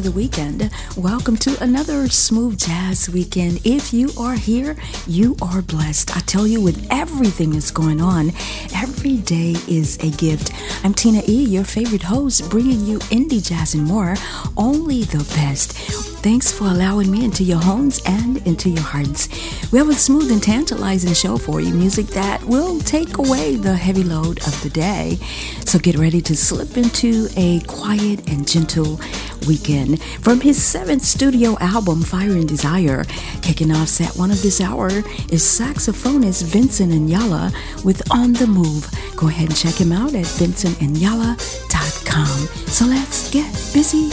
The weekend. Welcome to another Smooth Jazz Weekend. If you are here, you are blessed. I tell you, with everything that's going on, every day is a gift. I'm Tina E., your favorite host, bringing you indie jazz and more, only the best. Thanks for allowing me into your homes and into your hearts. We have a smooth and tantalizing show for you, music that will take away the heavy load of the day. So get ready to slip into a quiet and gentle weekend. From his seventh studio album, Fire and Desire, kicking off set one of this hour is saxophonist Vincent Ingala with On the Move. Go ahead and check him out at vincentingala.com. So let's get busy.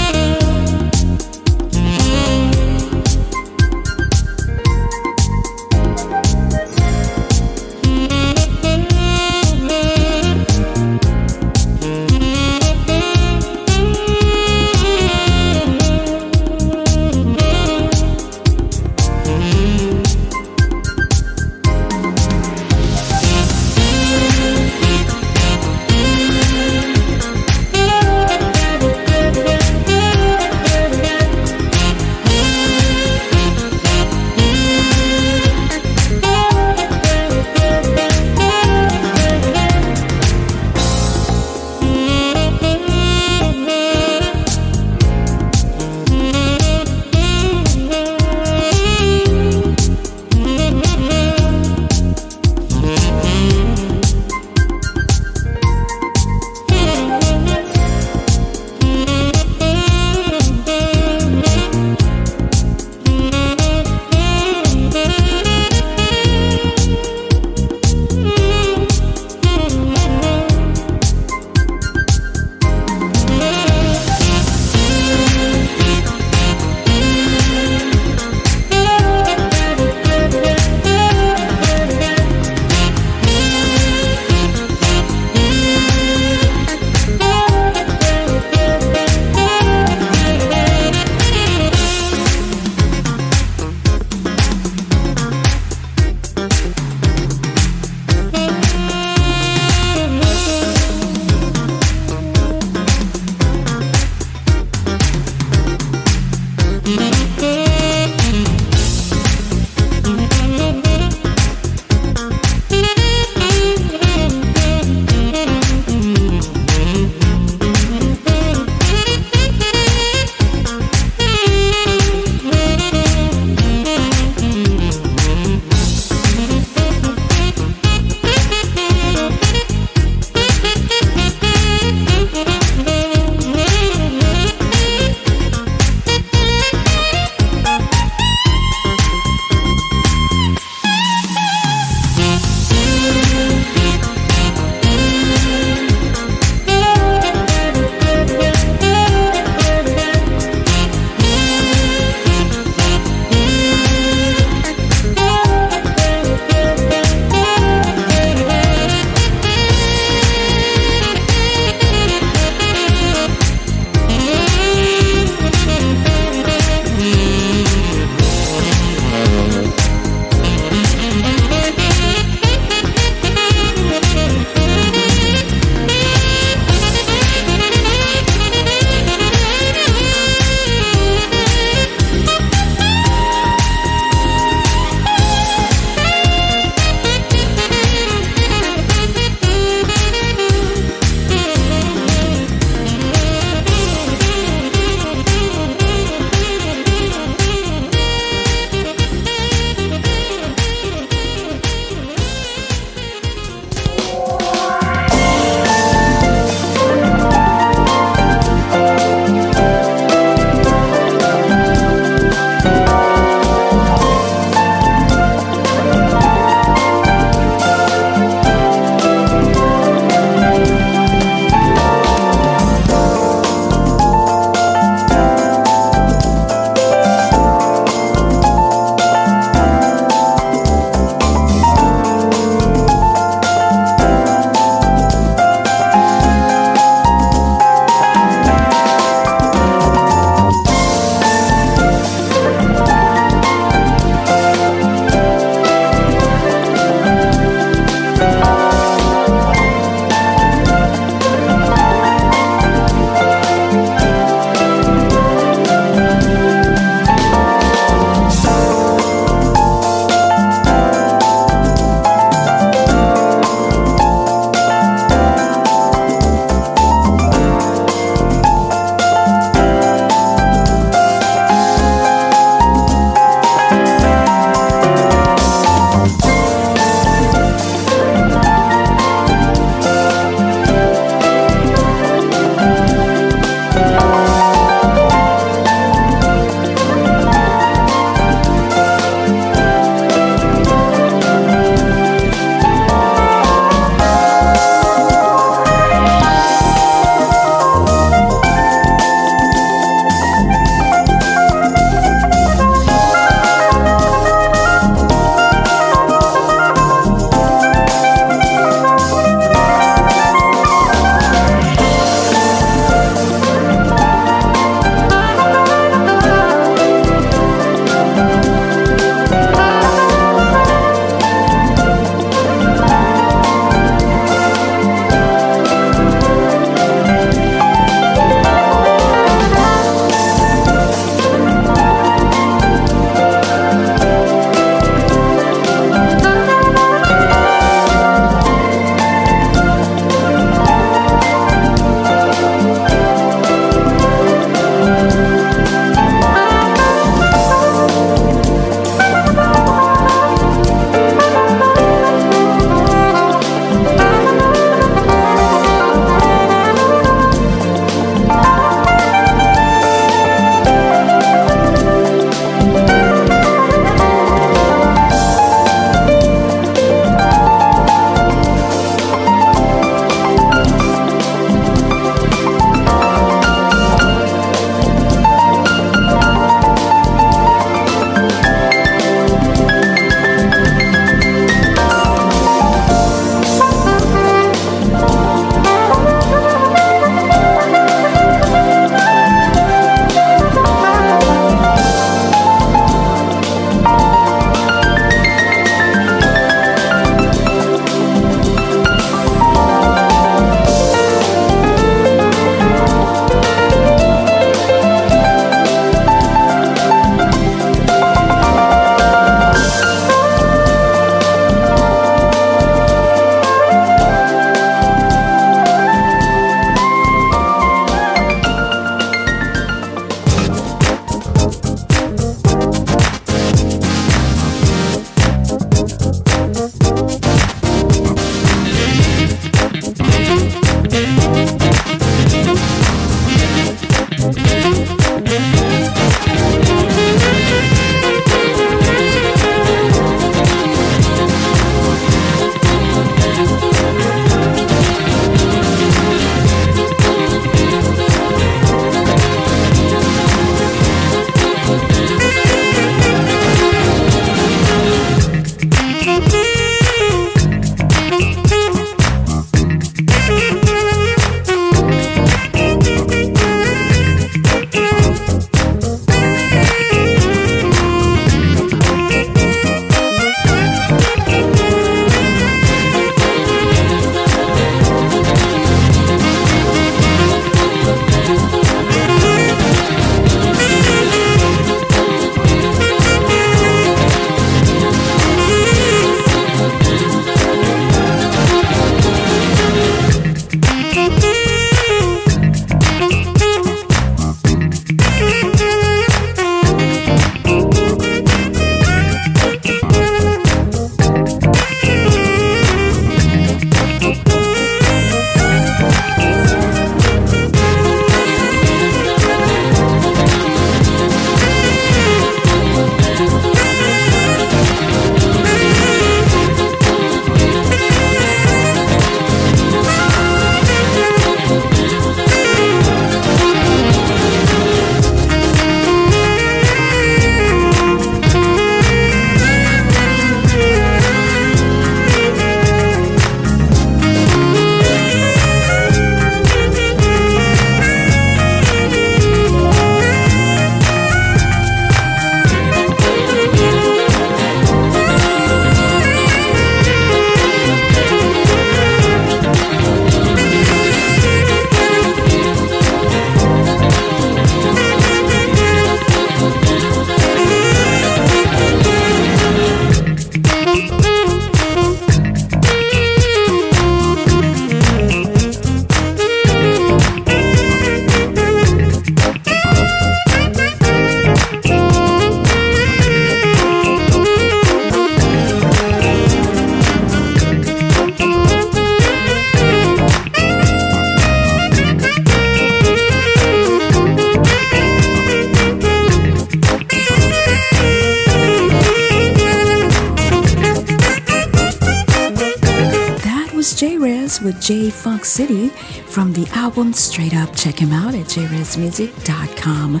Straight Up. Check him out at jarezmusic.com.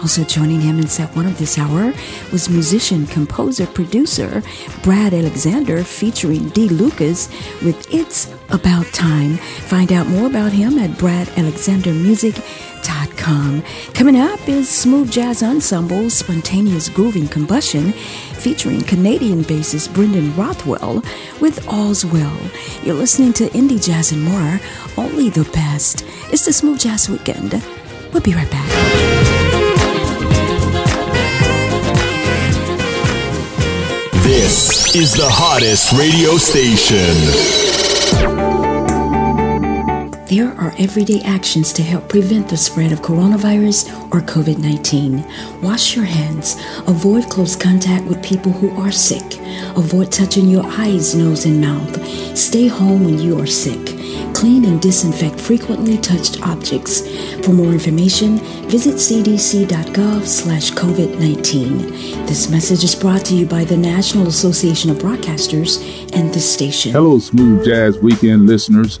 Also joining him in set one of this hour was musician, composer, producer Brad Alexander featuring Dee Lucas with It's About Time. Find out more about him at bradalexandermusic.com. Coming up is Smooth Jazz Ensemble Spontaneous Grooving Combustion featuring Canadian bassist Brendan Rothwell with All's Well. You're listening to Indie Jazz and more, only the best. It's the Smooth Jazz Weekend. We'll be right back. This is the hottest radio station. There are everyday actions to help prevent the spread of coronavirus or COVID 19. Wash your hands. Avoid close contact with people who are sick. Avoid touching your eyes, nose, and mouth. Stay home when you are sick. Clean and disinfect frequently touched objects. For more information, visit cdc.gov slash COVID-19. This message is brought to you by the National Association of Broadcasters and the station. Hello, Smooth Jazz Weekend listeners.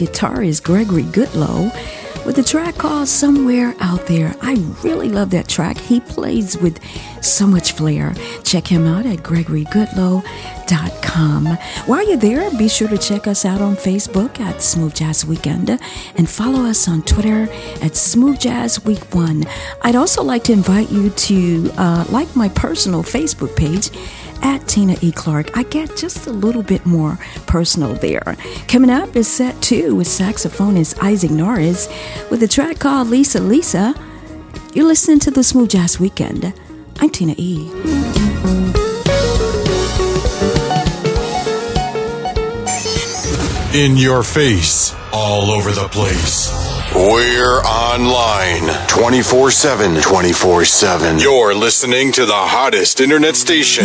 Guitarist Gregory Goodloe with a track called Somewhere Out There. I really love that track. He plays with so much flair. Check him out at gregorygoodloe.com. While you're there, be sure to check us out on Facebook at Smooth Jazz Weekend and follow us on Twitter at Smooth Jazz Week 1. I'd also like to invite you to uh, like my personal Facebook page at Tina E. Clark. I get just a little bit more personal there. Coming up is set two with saxophonist Isaac Norris with a track called Lisa Lisa. You're listening to the Smooth Jazz Weekend. I'm Tina E. In your face, all over the place. We're online 24 7. 24 7. You're listening to the hottest internet station.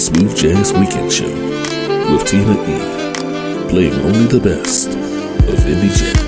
The Smooth Jazz Weekend Show with Tina E, playing only the best of indie jazz.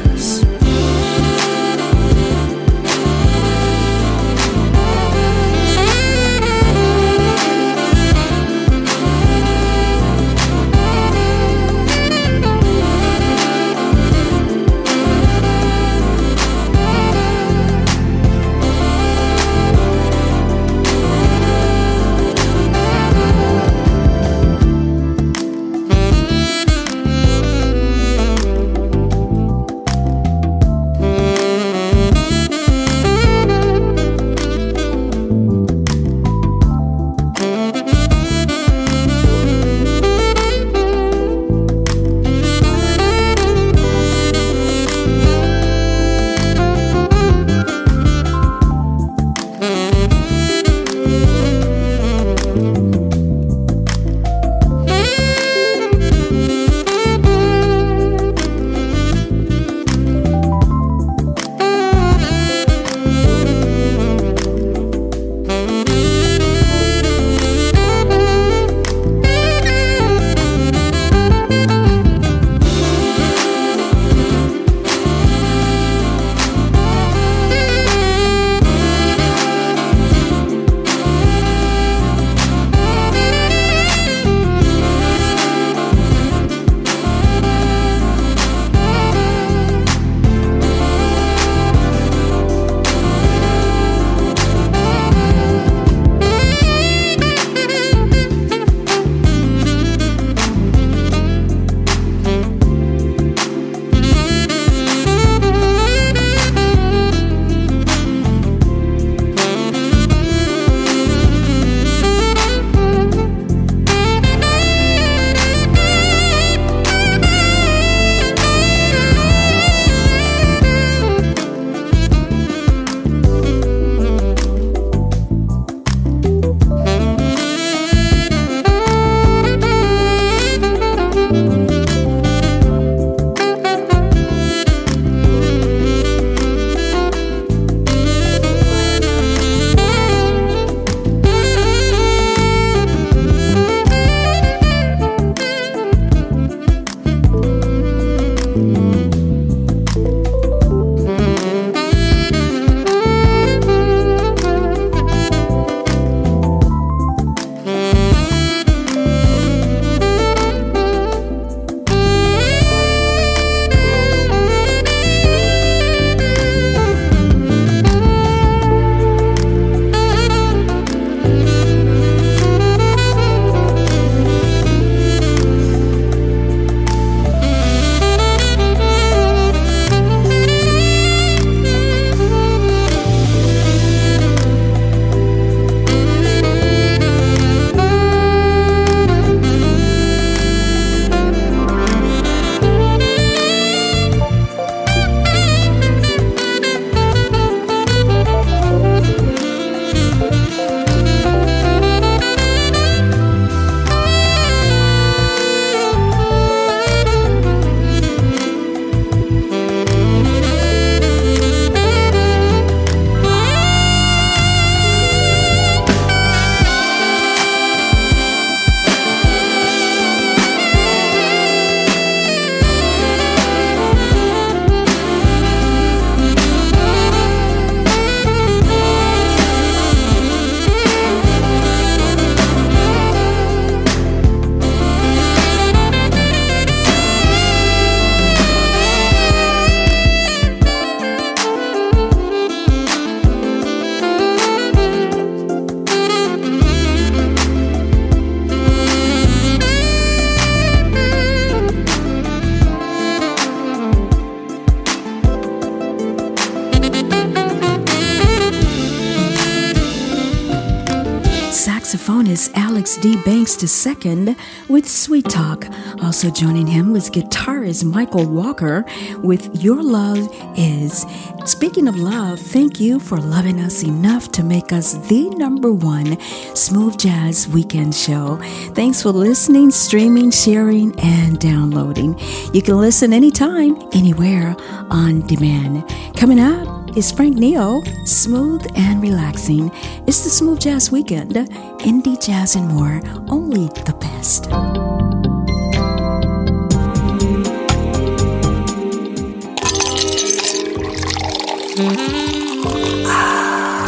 D. Banks II with Sweet Talk. Also joining him was guitarist Michael Walker with Your Love Is. Speaking of love, thank you for loving us enough to make us the number one smooth jazz weekend show. Thanks for listening, streaming, sharing, and downloading. You can listen anytime, anywhere on demand. Coming up, is Frank Neo, smooth and relaxing. It's the Smooth Jazz Weekend, indie jazz and more, only the best.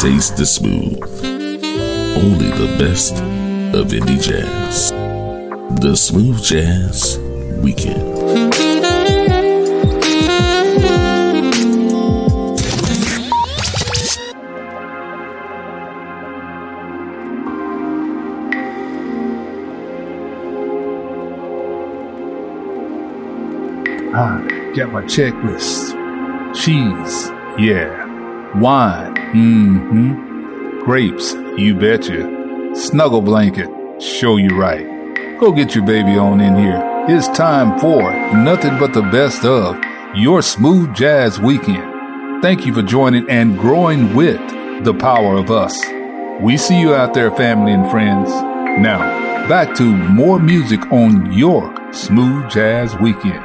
Taste the smooth, only the best of indie jazz. The Smooth Jazz Weekend. Ah, got my checklist. Cheese, yeah. Wine, mm-hmm. Grapes, you betcha. Snuggle blanket, show you right. Go get your baby on in here. It's time for nothing but the best of your smooth jazz weekend. Thank you for joining and growing with the power of us. We see you out there, family and friends. Now, back to more music on your smooth jazz weekend.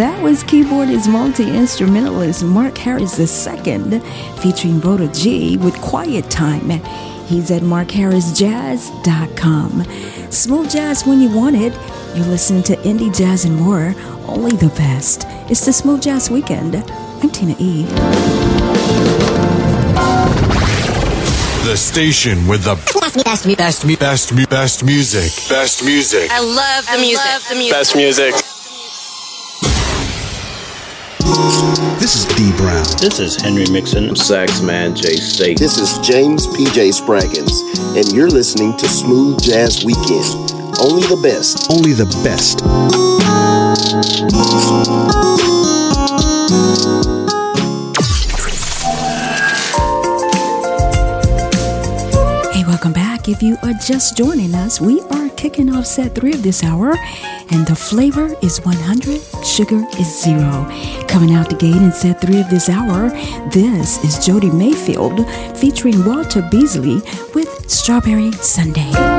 Keyboardist multi-instrumentalist Mark Harris II featuring Rhoda G with Quiet Time. He's at markharrisjazz.com. Smooth jazz when you want it. You're listening to indie jazz and more. Only the best. It's the Smooth Jazz Weekend. I'm Tina E. The station with the best, best, best, best, best music. Best music. I love the music. Love the music. Best music. This is D Brown. This is Henry Mixon. Saxman Jay State. This is James PJ Spraggins, and you're listening to Smooth Jazz Weekend. Only the best. Only the best. Hey, welcome back. If you are just joining us, we are kicking off set three of this hour, and the flavor is 100, sugar is zero. Coming out the gate in set three of this hour, this is Jody Mayfield featuring Walter Beasley with Strawberry Sunday.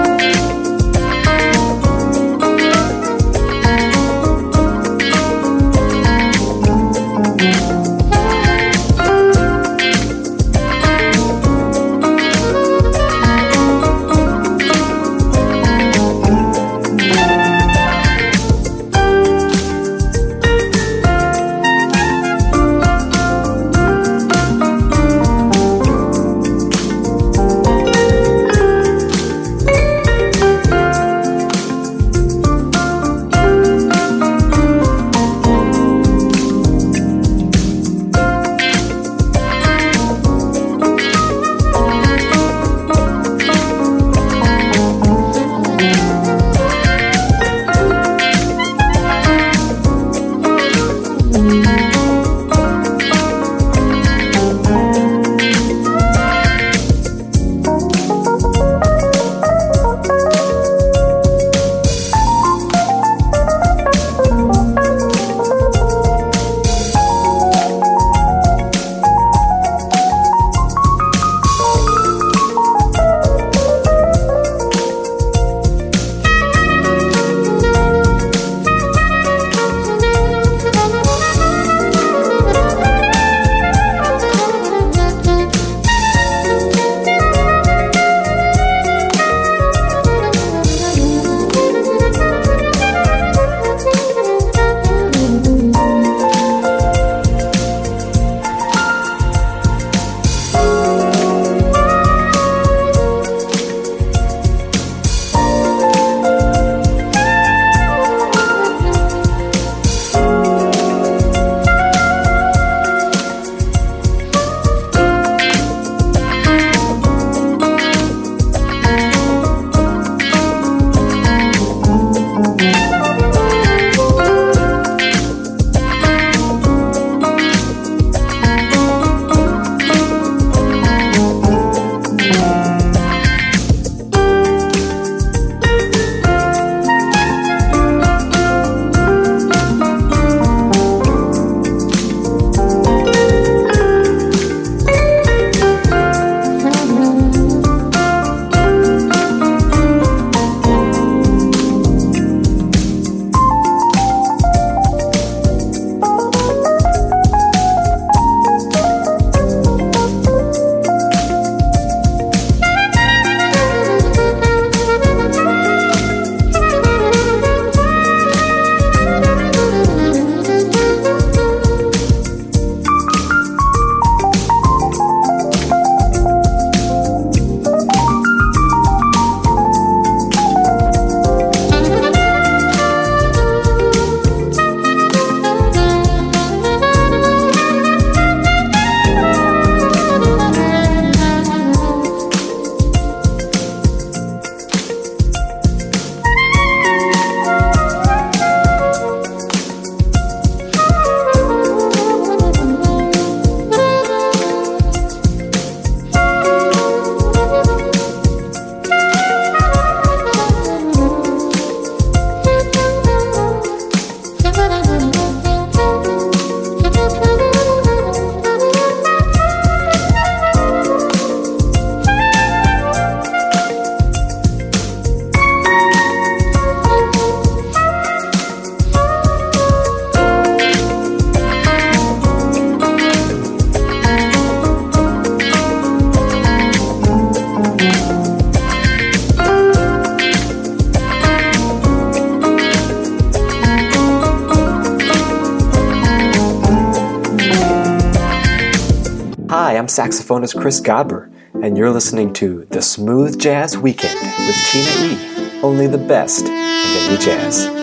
I'm saxophonist Chris Godber, and you're listening to The Smooth Jazz Weekend with Tina E. Only the best in indie jazz.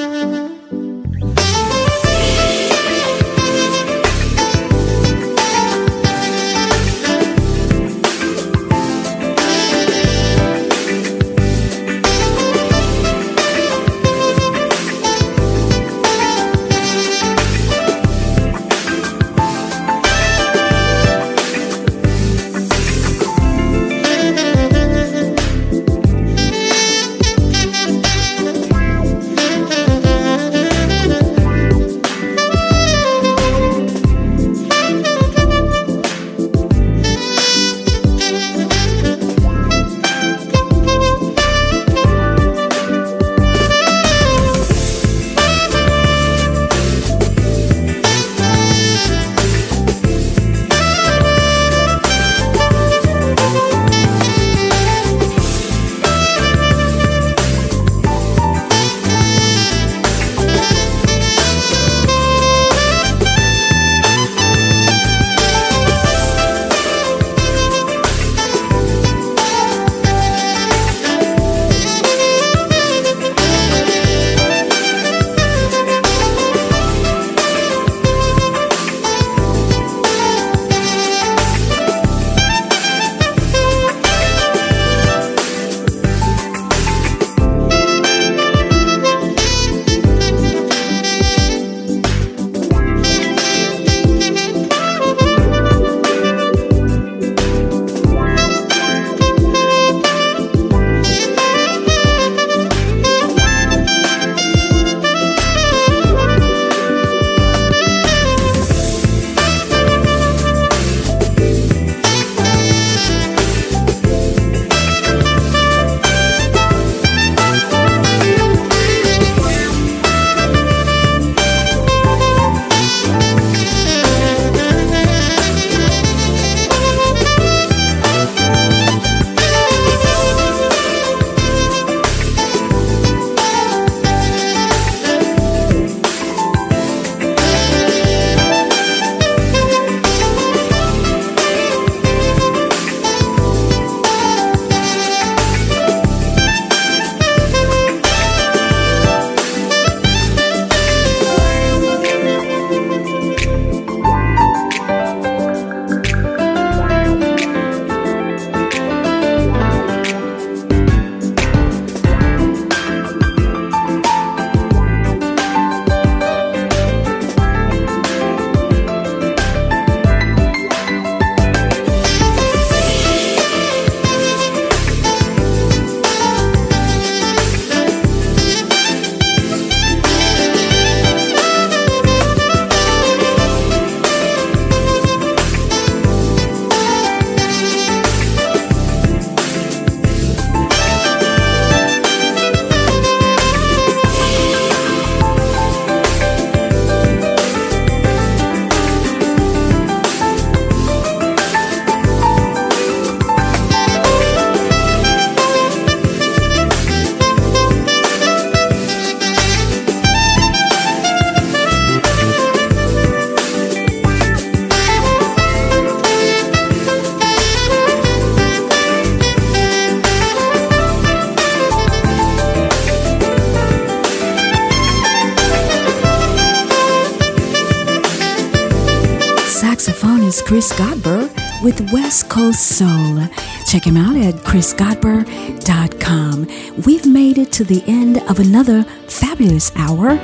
Chris Godber with West Coast Soul. Check him out at chrisgodber.com. We've made it to the end of another fabulous hour.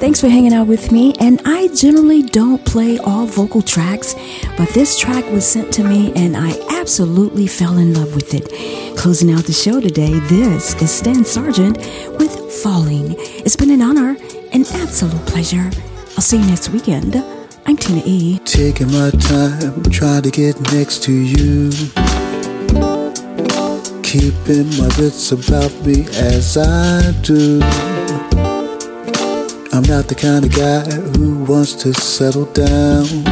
Thanks for hanging out with me. And I generally don't play all vocal tracks, but this track was sent to me and I absolutely fell in love with it. Closing out the show today, this is Stan Sargeant with Falling. It's been an honor, an absolute pleasure. I'll see you next weekend. I'm Tina E. Taking my time, trying to get next to you. Keeping my wits about me as I do. I'm not the kind of guy who wants to settle down.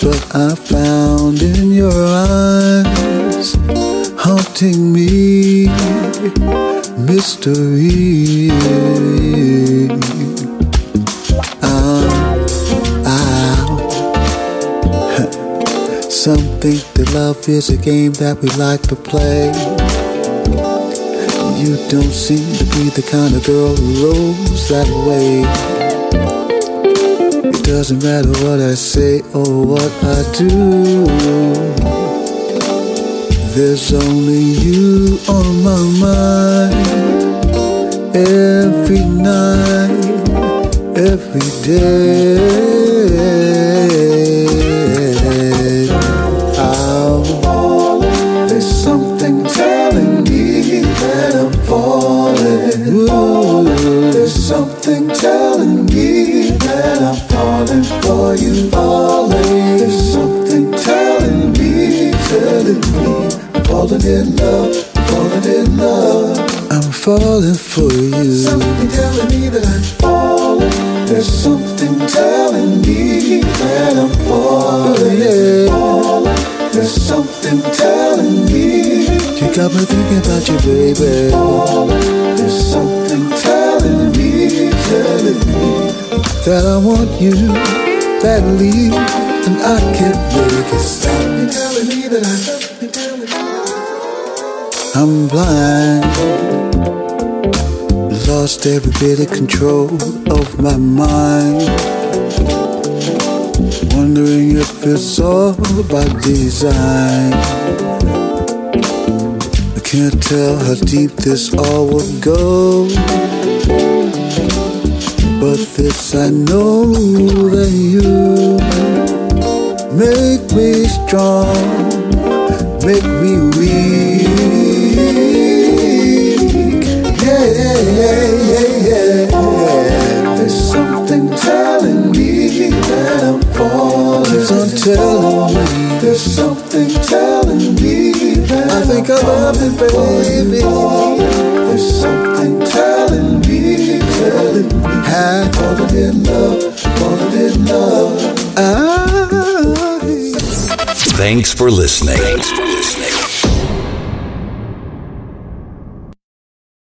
But I found in your eyes, haunting me, mystery. Love is a game that we like to play. You don't seem to be the kind of girl who rolls that way. It doesn't matter what I say or what I do. There's only you on my mind every night, every day. Falling for you. There's something telling me that I'm falling. There's something telling me that I'm falling. Yeah. falling. There's something telling me. You got me thinking about you, baby. Falling. There's something telling me telling me that I want you badly, and I can't make it stop. You telling me that I love you, I'm blind, lost every bit of control of my mind. Wondering if it's all by design. I can't tell how deep this all will go. But this I know that you make me strong, make me weak. Telling me. There's something telling me that I think I love it, baby. There's something telling me, telling me. I'm falling in love, falling in love. Thanks for listening. Thanks for listening.